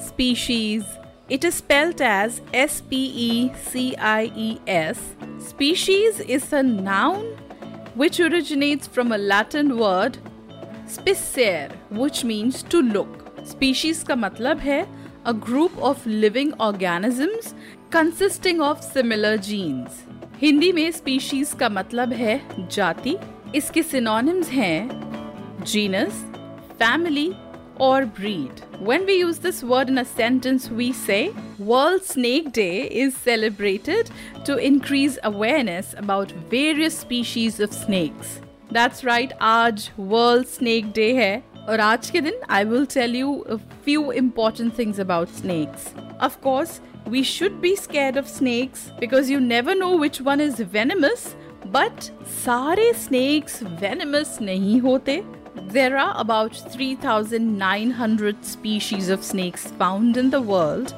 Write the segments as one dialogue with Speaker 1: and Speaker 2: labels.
Speaker 1: species. It is spelt as S P E C I E S. Species is a noun which originates from a Latin word spicere, which means to look. Species का मतलब है a group of living organisms consisting of similar genes. Hindi में species का मतलब है जाति इसके synonyms हैं genus, family, or breed. When we use this word in a sentence, we say World Snake Day is celebrated to increase awareness about various species of snakes. That's right, आज World Snake Day है और आज के दिन I will tell you a few important things about snakes. Of course, we should be scared of snakes because you never know which one is venomous, but सारे snakes venomous नहीं होते. There are about 3,900 species of snakes found in the world.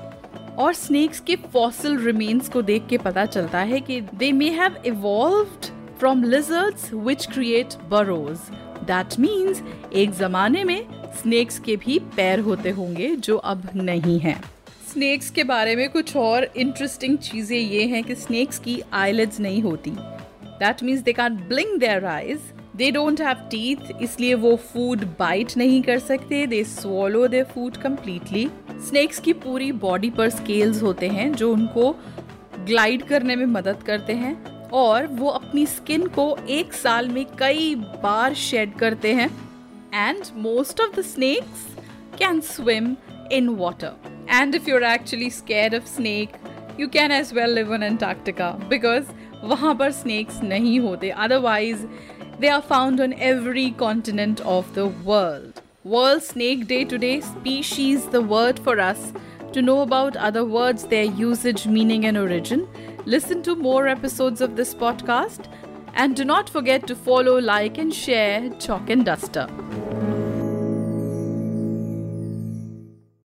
Speaker 1: और snakes के fossil remains को देख के पता चलता है कि they may have evolved from lizards which create burrows. That means एक जमाने में snakes के भी पैर होते होंगे जो अब नहीं हैं. स्नेक्स के बारे में कुछ और इंटरेस्टिंग चीज़ें ये हैं कि स्नेक्स की आईलिड्स नहीं होती that means they can't blink their eyes they don't have teeth इसलिए वो फ़ूड बाइट नहीं कर सकते। They swallow their food completely snakes की पूरी बॉडी पर स्केल्स होते हैं, जो उनको ग्लाइड करने में मदद करते हैं और वो अपनी स्किन को एक साल में कई बार शेड करते हैं। And most of the snakes can swim in water and if you are actually scare of snake you can as well live in Antarctica because वहाँ पर स्नेक्स नहीं होते। Otherwise they are found on every continent of the world. World Snake Day today, species the word for us. To know about other words, their usage, meaning, and origin, listen to more episodes of this podcast. And do not forget to follow, like, and share Chalk and Duster.